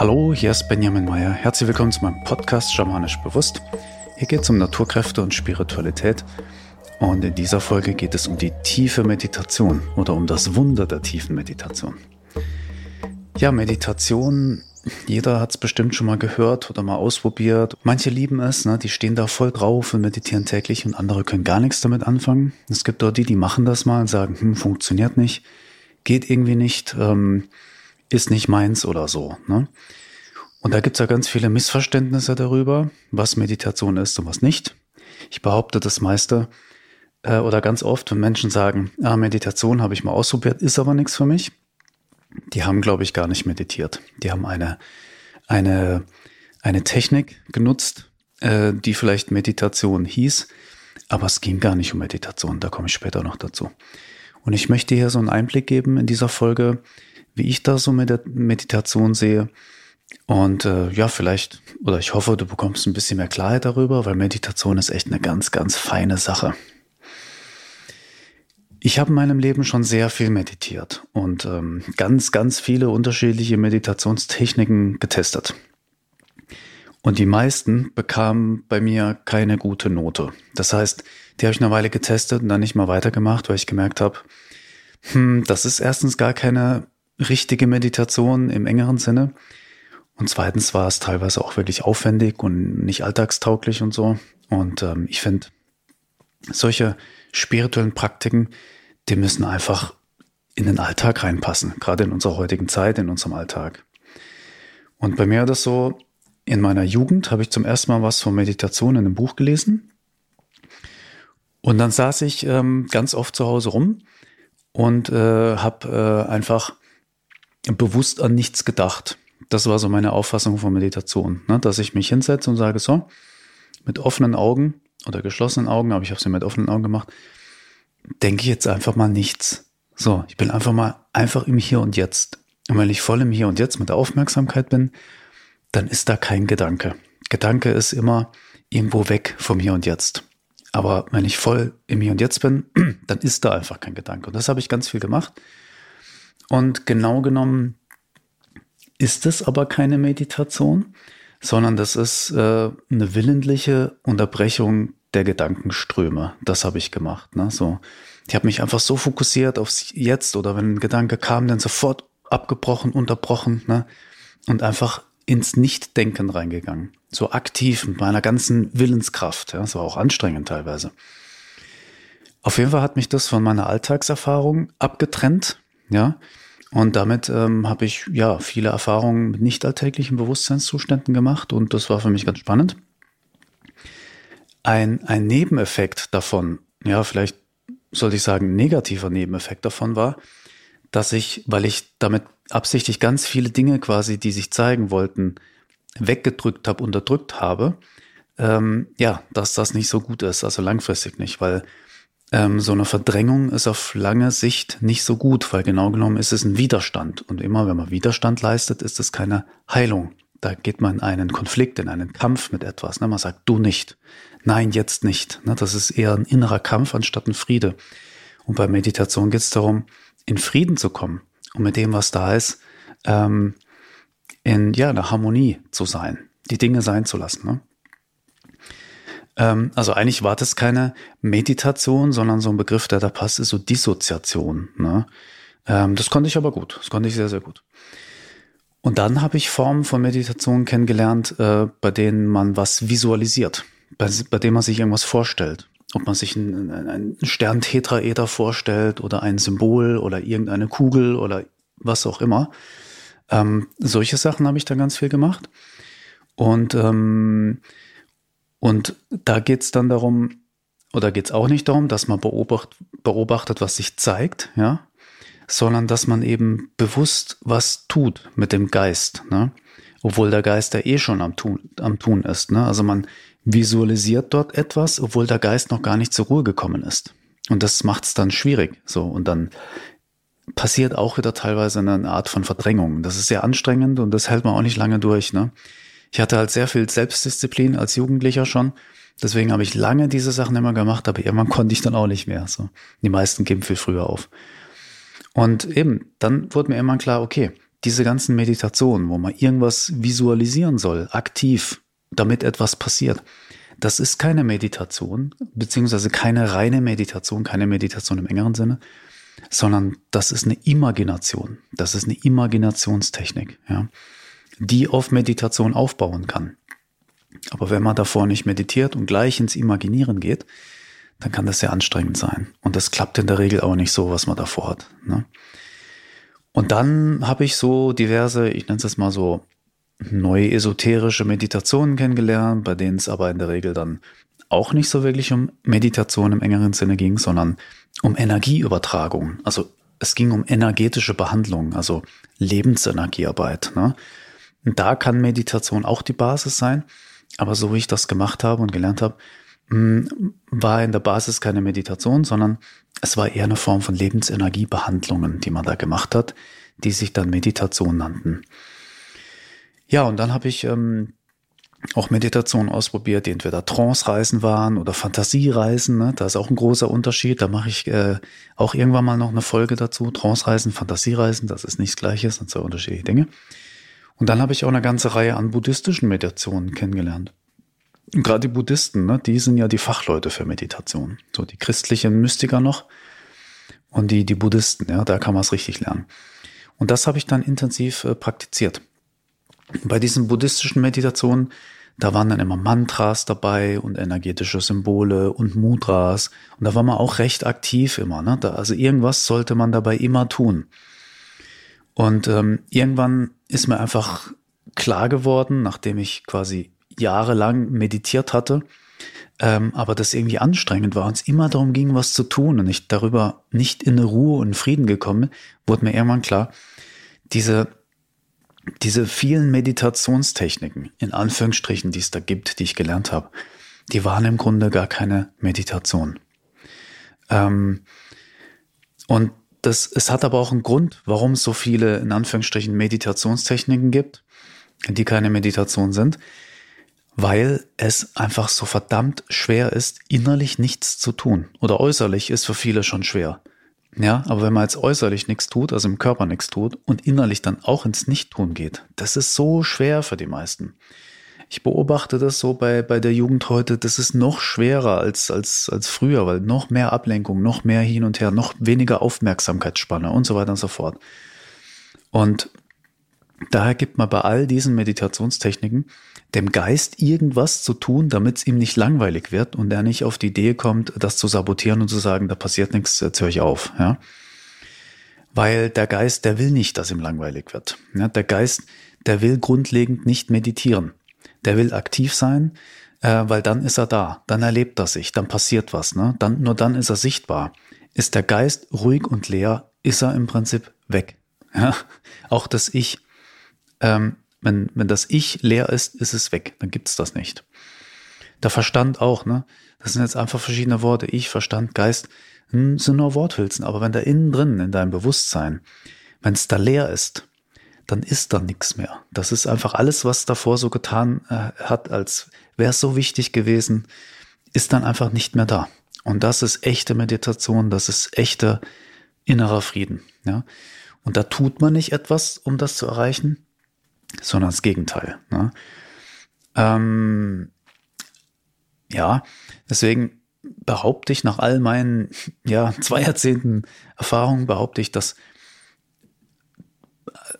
Hallo, hier ist Benjamin Meyer. Herzlich willkommen zu meinem Podcast Schamanisch Bewusst. Hier geht es um Naturkräfte und Spiritualität. Und in dieser Folge geht es um die tiefe Meditation oder um das Wunder der tiefen Meditation. Ja, Meditation, jeder hat es bestimmt schon mal gehört oder mal ausprobiert. Manche lieben es, ne? die stehen da voll drauf und meditieren täglich und andere können gar nichts damit anfangen. Es gibt dort die, die machen das mal und sagen, hm, funktioniert nicht, geht irgendwie nicht, ähm, ist nicht meins oder so. Ne? Und da gibt es ja ganz viele Missverständnisse darüber, was Meditation ist und was nicht. Ich behaupte, das meiste äh, oder ganz oft, wenn Menschen sagen, ah, Meditation habe ich mal ausprobiert, ist aber nichts für mich, die haben, glaube ich, gar nicht meditiert. Die haben eine, eine, eine Technik genutzt, äh, die vielleicht Meditation hieß, aber es ging gar nicht um Meditation, da komme ich später noch dazu. Und ich möchte hier so einen Einblick geben in dieser Folge, wie ich da so mit der Meditation sehe. Und äh, ja, vielleicht, oder ich hoffe, du bekommst ein bisschen mehr Klarheit darüber, weil Meditation ist echt eine ganz, ganz feine Sache. Ich habe in meinem Leben schon sehr viel meditiert und ähm, ganz, ganz viele unterschiedliche Meditationstechniken getestet. Und die meisten bekamen bei mir keine gute Note. Das heißt, die habe ich eine Weile getestet und dann nicht mal weitergemacht, weil ich gemerkt habe, hm, das ist erstens gar keine richtige Meditation im engeren Sinne. Und zweitens war es teilweise auch wirklich aufwendig und nicht alltagstauglich und so. Und ähm, ich finde, solche spirituellen Praktiken, die müssen einfach in den Alltag reinpassen, gerade in unserer heutigen Zeit, in unserem Alltag. Und bei mir war das so, in meiner Jugend habe ich zum ersten Mal was von Meditation in einem Buch gelesen. Und dann saß ich ähm, ganz oft zu Hause rum und äh, habe äh, einfach bewusst an nichts gedacht. Das war so meine Auffassung von Meditation, ne? dass ich mich hinsetze und sage so, mit offenen Augen oder geschlossenen Augen, aber ich habe es ja mit offenen Augen gemacht, denke ich jetzt einfach mal nichts. So, ich bin einfach mal einfach im Hier und Jetzt. Und wenn ich voll im Hier und Jetzt mit der Aufmerksamkeit bin, dann ist da kein Gedanke. Gedanke ist immer irgendwo weg vom Hier und Jetzt. Aber wenn ich voll im Hier und Jetzt bin, dann ist da einfach kein Gedanke. Und das habe ich ganz viel gemacht. Und genau genommen ist es aber keine Meditation, sondern das ist äh, eine willentliche Unterbrechung der Gedankenströme. Das habe ich gemacht. Ne? So, ich habe mich einfach so fokussiert aufs Jetzt oder wenn ein Gedanke kam, dann sofort abgebrochen, unterbrochen ne? und einfach ins Nichtdenken reingegangen. So aktiv mit meiner ganzen Willenskraft. Ja? Das war auch anstrengend teilweise. Auf jeden Fall hat mich das von meiner Alltagserfahrung abgetrennt. Ja, und damit ähm, habe ich ja viele Erfahrungen mit nicht alltäglichen Bewusstseinszuständen gemacht und das war für mich ganz spannend. Ein, ein Nebeneffekt davon, ja, vielleicht sollte ich sagen, negativer Nebeneffekt davon war, dass ich, weil ich damit absichtlich ganz viele Dinge quasi, die sich zeigen wollten, weggedrückt habe, unterdrückt habe, ähm, ja, dass das nicht so gut ist, also langfristig nicht, weil ähm, so eine Verdrängung ist auf lange Sicht nicht so gut, weil genau genommen ist es ein Widerstand. Und immer wenn man Widerstand leistet, ist es keine Heilung. Da geht man in einen Konflikt, in einen Kampf mit etwas. Ne? Man sagt, du nicht. Nein, jetzt nicht. Ne? Das ist eher ein innerer Kampf anstatt ein Friede. Und bei Meditation geht es darum, in Frieden zu kommen und mit dem, was da ist, ähm, in ja, einer Harmonie zu sein, die Dinge sein zu lassen. Ne? Ähm, also eigentlich war das keine Meditation, sondern so ein Begriff, der da passt, ist so Dissoziation. Ne? Ähm, das konnte ich aber gut. Das konnte ich sehr, sehr gut. Und dann habe ich Formen von Meditation kennengelernt, äh, bei denen man was visualisiert, bei, bei denen man sich irgendwas vorstellt. Ob man sich einen, einen Stern Tetraeder vorstellt oder ein Symbol oder irgendeine Kugel oder was auch immer. Ähm, solche Sachen habe ich da ganz viel gemacht. Und ähm, und da geht's dann darum, oder geht's auch nicht darum, dass man beobacht, beobachtet, was sich zeigt, ja, sondern dass man eben bewusst was tut mit dem Geist, ne? obwohl der Geist ja eh schon am Tun, am Tun ist. Ne? Also man visualisiert dort etwas, obwohl der Geist noch gar nicht zur Ruhe gekommen ist. Und das macht's dann schwierig. So, und dann passiert auch wieder teilweise eine Art von Verdrängung. Das ist sehr anstrengend und das hält man auch nicht lange durch. Ne? Ich hatte halt sehr viel Selbstdisziplin als Jugendlicher schon. Deswegen habe ich lange diese Sachen immer gemacht, aber irgendwann konnte ich dann auch nicht mehr. So. Die meisten geben viel früher auf. Und eben, dann wurde mir immer klar, okay, diese ganzen Meditationen, wo man irgendwas visualisieren soll, aktiv, damit etwas passiert, das ist keine Meditation, beziehungsweise keine reine Meditation, keine Meditation im engeren Sinne, sondern das ist eine Imagination. Das ist eine Imaginationstechnik, ja, die auf Meditation aufbauen kann. Aber wenn man davor nicht meditiert und gleich ins Imaginieren geht, dann kann das sehr anstrengend sein. Und das klappt in der Regel auch nicht so, was man davor hat. Ne? Und dann habe ich so diverse, ich nenne es jetzt mal so, neue esoterische Meditationen kennengelernt, bei denen es aber in der Regel dann auch nicht so wirklich um Meditation im engeren Sinne ging, sondern um Energieübertragung. Also es ging um energetische Behandlung, also Lebensenergiearbeit. Ne? Und da kann Meditation auch die Basis sein. Aber so wie ich das gemacht habe und gelernt habe, hm, war in der Basis keine Meditation, sondern es war eher eine Form von Lebensenergiebehandlungen, die man da gemacht hat, die sich dann Meditation nannten. Ja, und dann habe ich ähm, auch Meditationen ausprobiert, die entweder Trance-Reisen waren oder Fantasiereisen. Ne? Da ist auch ein großer Unterschied. Da mache ich äh, auch irgendwann mal noch eine Folge dazu. Trance-Reisen, Fantasiereisen, das ist nichts Gleiches, sind zwei unterschiedliche Dinge. Und dann habe ich auch eine ganze Reihe an buddhistischen Meditationen kennengelernt. Und gerade die Buddhisten, ne, die sind ja die Fachleute für Meditation. So die christlichen Mystiker noch und die, die Buddhisten, ja, da kann man es richtig lernen. Und das habe ich dann intensiv äh, praktiziert. Bei diesen buddhistischen Meditationen, da waren dann immer Mantras dabei und energetische Symbole und Mudras. Und da war man auch recht aktiv immer. Ne? Da, also irgendwas sollte man dabei immer tun. Und ähm, irgendwann ist mir einfach klar geworden, nachdem ich quasi jahrelang meditiert hatte, ähm, aber das irgendwie anstrengend war und es immer darum ging, was zu tun und ich darüber nicht in Ruhe und Frieden gekommen, wurde mir irgendwann klar, diese, diese vielen Meditationstechniken, in Anführungsstrichen, die es da gibt, die ich gelernt habe, die waren im Grunde gar keine Meditation. Ähm, und das, es hat aber auch einen Grund, warum es so viele, in Anführungsstrichen, Meditationstechniken gibt, die keine Meditation sind, weil es einfach so verdammt schwer ist, innerlich nichts zu tun. Oder äußerlich ist für viele schon schwer. Ja, aber wenn man jetzt äußerlich nichts tut, also im Körper nichts tut und innerlich dann auch ins Nichttun geht, das ist so schwer für die meisten. Ich beobachte das so bei, bei der Jugend heute, das ist noch schwerer als, als, als früher, weil noch mehr Ablenkung, noch mehr hin und her, noch weniger Aufmerksamkeitsspanne und so weiter und so fort. Und daher gibt man bei all diesen Meditationstechniken dem Geist irgendwas zu tun, damit es ihm nicht langweilig wird und er nicht auf die Idee kommt, das zu sabotieren und zu sagen, da passiert nichts, jetzt höre ich auf. Ja? Weil der Geist, der will nicht, dass ihm langweilig wird. Ja? Der Geist, der will grundlegend nicht meditieren der will aktiv sein, äh, weil dann ist er da, dann erlebt er sich, dann passiert was, ne? Dann, nur dann ist er sichtbar. Ist der Geist ruhig und leer, ist er im Prinzip weg. Ja? Auch das Ich. Ähm, wenn, wenn das Ich leer ist, ist es weg, dann gibt's das nicht. Der Verstand auch, ne? Das sind jetzt einfach verschiedene Worte. Ich, Verstand, Geist hm, sind nur Worthülsen. Aber wenn da innen drin, in deinem Bewusstsein, wenn es da leer ist, dann ist da nichts mehr. Das ist einfach alles, was davor so getan äh, hat, als wäre es so wichtig gewesen, ist dann einfach nicht mehr da. Und das ist echte Meditation, das ist echter innerer Frieden. Ja? Und da tut man nicht etwas, um das zu erreichen, sondern das Gegenteil. Ne? Ähm, ja, deswegen behaupte ich nach all meinen ja, zwei Jahrzehnten Erfahrung, behaupte ich, dass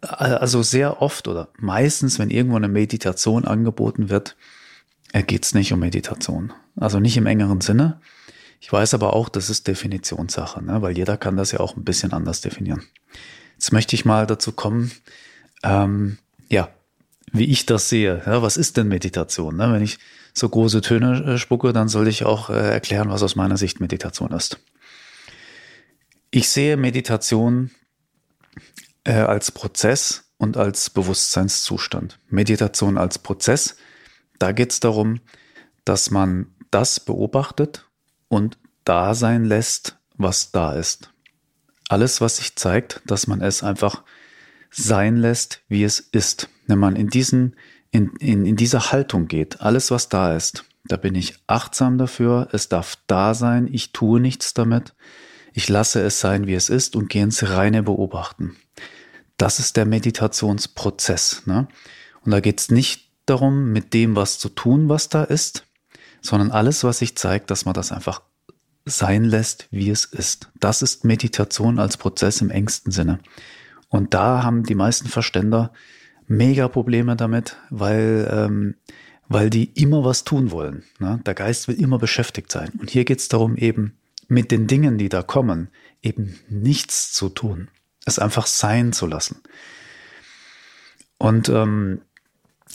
also sehr oft oder meistens, wenn irgendwo eine Meditation angeboten wird, äh, geht es nicht um Meditation. Also nicht im engeren Sinne. Ich weiß aber auch, das ist Definitionssache, ne? weil jeder kann das ja auch ein bisschen anders definieren. Jetzt möchte ich mal dazu kommen, ähm, ja, wie ich das sehe. Ja, was ist denn Meditation? Ne? Wenn ich so große Töne äh, spucke, dann sollte ich auch äh, erklären, was aus meiner Sicht Meditation ist. Ich sehe Meditation äh, als Prozess und als Bewusstseinszustand. Meditation als Prozess, da geht es darum, dass man das beobachtet und da sein lässt, was da ist. Alles, was sich zeigt, dass man es einfach sein lässt, wie es ist. Wenn man in, diesen, in, in, in diese Haltung geht, alles, was da ist, da bin ich achtsam dafür, es darf da sein, ich tue nichts damit, ich lasse es sein, wie es ist und gehe ins reine Beobachten Das ist der Meditationsprozess. Ne? Und da geht es nicht darum, mit dem was zu tun, was da ist, sondern alles, was sich zeigt, dass man das einfach sein lässt, wie es ist. Das ist Meditation als Prozess im engsten Sinne. Und da haben die meisten Verständer mega Probleme damit, weil, ähm, weil die immer was tun wollen. Ne? Der Geist will immer beschäftigt sein. Und hier geht es darum, eben mit den Dingen, die da kommen, eben nichts zu tun. Es einfach sein zu lassen. Und ähm,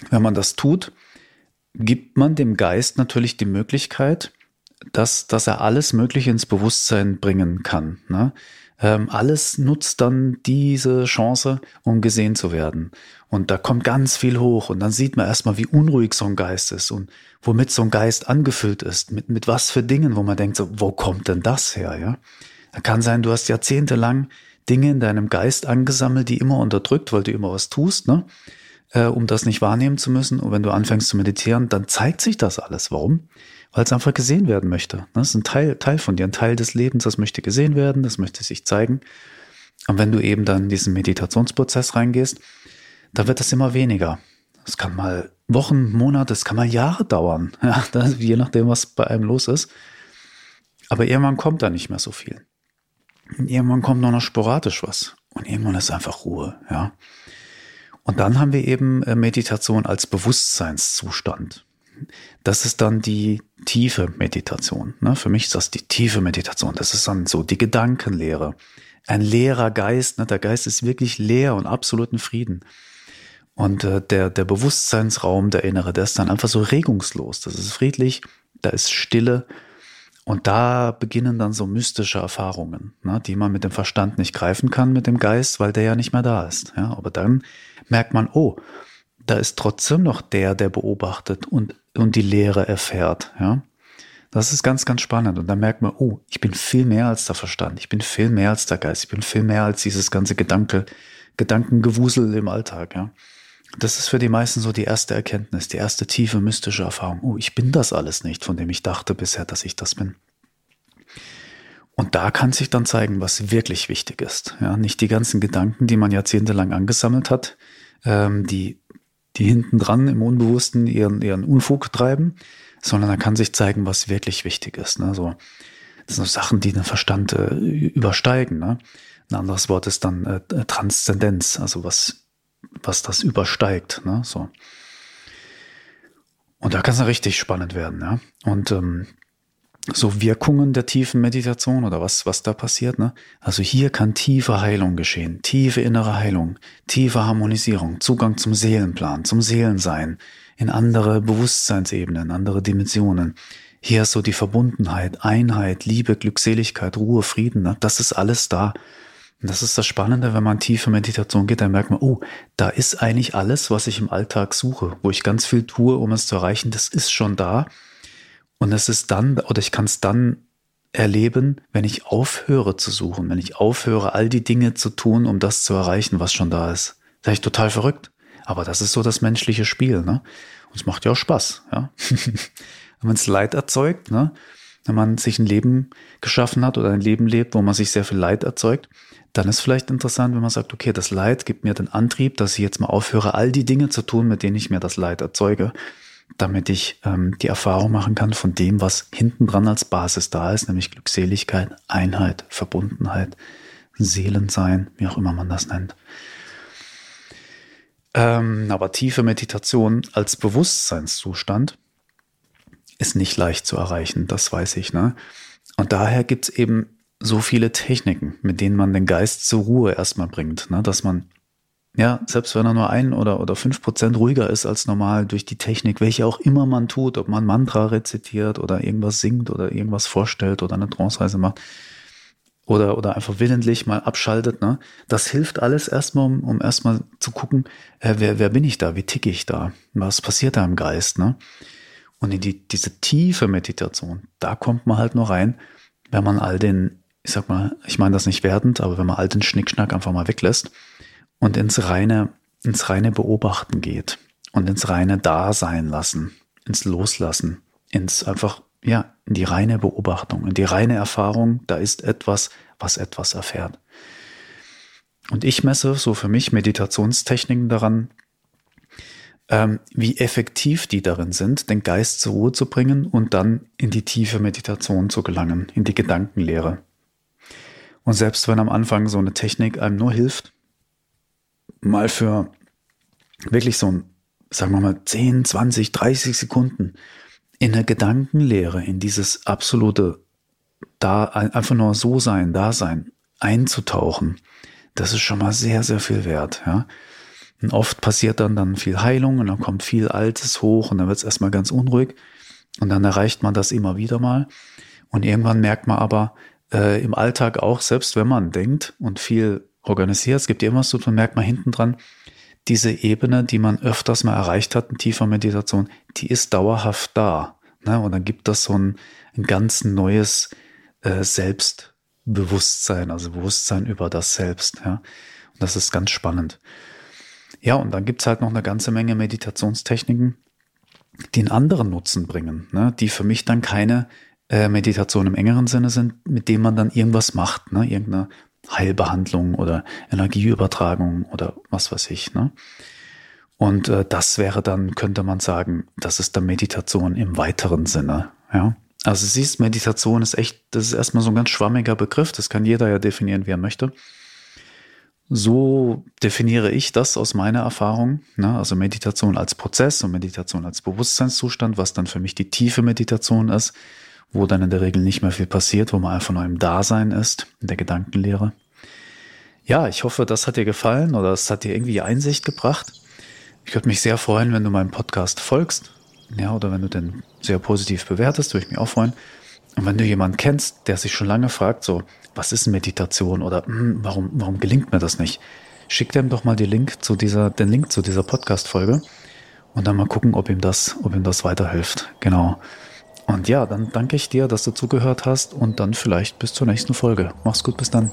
wenn man das tut, gibt man dem Geist natürlich die Möglichkeit, dass, dass er alles Mögliche ins Bewusstsein bringen kann. Ne? Ähm, alles nutzt dann diese Chance, um gesehen zu werden. Und da kommt ganz viel hoch und dann sieht man erstmal, wie unruhig so ein Geist ist und womit so ein Geist angefüllt ist, mit, mit was für Dingen, wo man denkt, so, wo kommt denn das her? Ja? Da kann sein, du hast jahrzehntelang Dinge in deinem Geist angesammelt, die immer unterdrückt, weil du immer was tust, ne? Äh, um das nicht wahrnehmen zu müssen. Und wenn du anfängst zu meditieren, dann zeigt sich das alles. Warum? weil es einfach gesehen werden möchte. Das ist ein Teil, Teil von dir, ein Teil des Lebens, das möchte gesehen werden, das möchte sich zeigen. Und wenn du eben dann in diesen Meditationsprozess reingehst, da wird das immer weniger. Es kann mal Wochen, Monate, es kann mal Jahre dauern, ja, das, je nachdem, was bei einem los ist. Aber irgendwann kommt da nicht mehr so viel. Und irgendwann kommt nur noch sporadisch was. Und irgendwann ist einfach Ruhe, ja. Und dann haben wir eben äh, Meditation als Bewusstseinszustand. Das ist dann die tiefe Meditation. Ne? Für mich ist das die tiefe Meditation. Das ist dann so die Gedankenlehre. Ein leerer Geist. Ne? Der Geist ist wirklich leer und absoluten Frieden. Und äh, der, der Bewusstseinsraum, der innere, der ist dann einfach so regungslos. Das ist friedlich, da ist Stille. Und da beginnen dann so mystische Erfahrungen, ne, die man mit dem Verstand nicht greifen kann, mit dem Geist, weil der ja nicht mehr da ist. Ja, aber dann merkt man, oh, da ist trotzdem noch der, der beobachtet und, und die Lehre erfährt, ja. Das ist ganz, ganz spannend. Und dann merkt man, oh, ich bin viel mehr als der Verstand. Ich bin viel mehr als der Geist. Ich bin viel mehr als dieses ganze Gedanke, Gedankengewusel im Alltag, ja. Das ist für die meisten so die erste Erkenntnis, die erste tiefe mystische Erfahrung. Oh, ich bin das alles nicht, von dem ich dachte bisher, dass ich das bin. Und da kann sich dann zeigen, was wirklich wichtig ist. Ja, nicht die ganzen Gedanken, die man jahrzehntelang angesammelt hat, ähm, die die hinten dran im Unbewussten ihren, ihren Unfug treiben, sondern da kann sich zeigen, was wirklich wichtig ist. Ne? So, das sind so Sachen, die den Verstand äh, übersteigen. Ne? Ein anderes Wort ist dann äh, Transzendenz, also was, was das übersteigt. Ne? So. Und da kann es richtig spannend werden. Ja? Und ähm, so Wirkungen der tiefen Meditation oder was, was da passiert. Ne? Also hier kann tiefe Heilung geschehen, tiefe innere Heilung, tiefe Harmonisierung, Zugang zum Seelenplan, zum Seelensein, in andere Bewusstseinsebenen, andere Dimensionen. Hier ist so die Verbundenheit, Einheit, Liebe, Glückseligkeit, Ruhe, Frieden. Ne? Das ist alles da. Und das ist das Spannende, wenn man tiefe Meditation geht, dann merkt man, oh, da ist eigentlich alles, was ich im Alltag suche, wo ich ganz viel tue, um es zu erreichen, das ist schon da. Und es ist dann, oder ich kann es dann erleben, wenn ich aufhöre zu suchen, wenn ich aufhöre, all die Dinge zu tun, um das zu erreichen, was schon da ist. Das ist eigentlich total verrückt. Aber das ist so das menschliche Spiel, ne? Und es macht ja auch Spaß, ja. wenn es Leid erzeugt, ne? Wenn man sich ein Leben geschaffen hat oder ein Leben lebt, wo man sich sehr viel Leid erzeugt, dann ist vielleicht interessant, wenn man sagt, okay, das Leid gibt mir den Antrieb, dass ich jetzt mal aufhöre, all die Dinge zu tun, mit denen ich mir das Leid erzeuge damit ich ähm, die Erfahrung machen kann von dem, was hinten dran als Basis da ist, nämlich Glückseligkeit, Einheit, Verbundenheit, Seelensein, wie auch immer man das nennt. Ähm, aber tiefe Meditation als Bewusstseinszustand ist nicht leicht zu erreichen, das weiß ich. Ne? Und daher gibt es eben so viele Techniken, mit denen man den Geist zur Ruhe erstmal bringt, ne? dass man ja, selbst wenn er nur ein oder, oder fünf Prozent ruhiger ist als normal durch die Technik, welche auch immer man tut, ob man Mantra rezitiert oder irgendwas singt oder irgendwas vorstellt oder eine Trance-Reise macht oder, oder einfach willentlich mal abschaltet, ne? Das hilft alles erstmal, um, um erstmal zu gucken, äh, wer, wer bin ich da, wie ticke ich da, was passiert da im Geist, ne? Und in die, diese tiefe Meditation, da kommt man halt nur rein, wenn man all den, ich sag mal, ich meine das nicht wertend, aber wenn man all den Schnickschnack einfach mal weglässt und ins reine, ins reine Beobachten geht und ins reine Dasein lassen, ins Loslassen, ins einfach, ja, in die reine Beobachtung, in die reine Erfahrung, da ist etwas, was etwas erfährt. Und ich messe so für mich Meditationstechniken daran, ähm, wie effektiv die darin sind, den Geist zur Ruhe zu bringen und dann in die tiefe Meditation zu gelangen, in die Gedankenlehre. Und selbst wenn am Anfang so eine Technik einem nur hilft, mal für wirklich so ein, sagen wir mal, 10, 20, 30 Sekunden in eine Gedankenlehre, in dieses absolute da einfach nur so sein, da sein, einzutauchen, das ist schon mal sehr, sehr viel wert, ja. Und oft passiert dann dann viel Heilung und dann kommt viel Altes hoch und dann wird es erstmal ganz unruhig und dann erreicht man das immer wieder mal und irgendwann merkt man aber äh, im Alltag auch, selbst wenn man denkt und viel organisiert, es gibt irgendwas zu tun, merkt man hinten dran, diese Ebene, die man öfters mal erreicht hat in tiefer Meditation, die ist dauerhaft da. Ne? Und dann gibt das so ein, ein ganz neues äh, Selbstbewusstsein, also Bewusstsein über das Selbst. Ja? Und das ist ganz spannend. Ja, und dann gibt's halt noch eine ganze Menge Meditationstechniken, die einen anderen Nutzen bringen, ne? die für mich dann keine äh, Meditation im engeren Sinne sind, mit dem man dann irgendwas macht, ne? irgendeine Heilbehandlung oder Energieübertragung oder was weiß ich. Ne? Und äh, das wäre dann, könnte man sagen, das ist dann Meditation im weiteren Sinne. Ja? Also siehst, Meditation ist echt, das ist erstmal so ein ganz schwammiger Begriff, das kann jeder ja definieren, wie er möchte. So definiere ich das aus meiner Erfahrung. Ne? Also Meditation als Prozess und Meditation als Bewusstseinszustand, was dann für mich die tiefe Meditation ist, wo dann in der Regel nicht mehr viel passiert, wo man einfach nur im Dasein ist, in der Gedankenlehre. Ja, ich hoffe, das hat dir gefallen oder es hat dir irgendwie Einsicht gebracht. Ich würde mich sehr freuen, wenn du meinem Podcast folgst, ja, oder wenn du den sehr positiv bewertest, würde ich mich auch freuen. Und wenn du jemanden kennst, der sich schon lange fragt, so, was ist Meditation oder hm, warum, warum gelingt mir das nicht? Schick dem doch mal die Link zu dieser, den Link zu dieser Podcast-Folge und dann mal gucken, ob ihm das, ob ihm das weiterhilft. Genau. Und ja, dann danke ich dir, dass du zugehört hast und dann vielleicht bis zur nächsten Folge. Mach's gut, bis dann.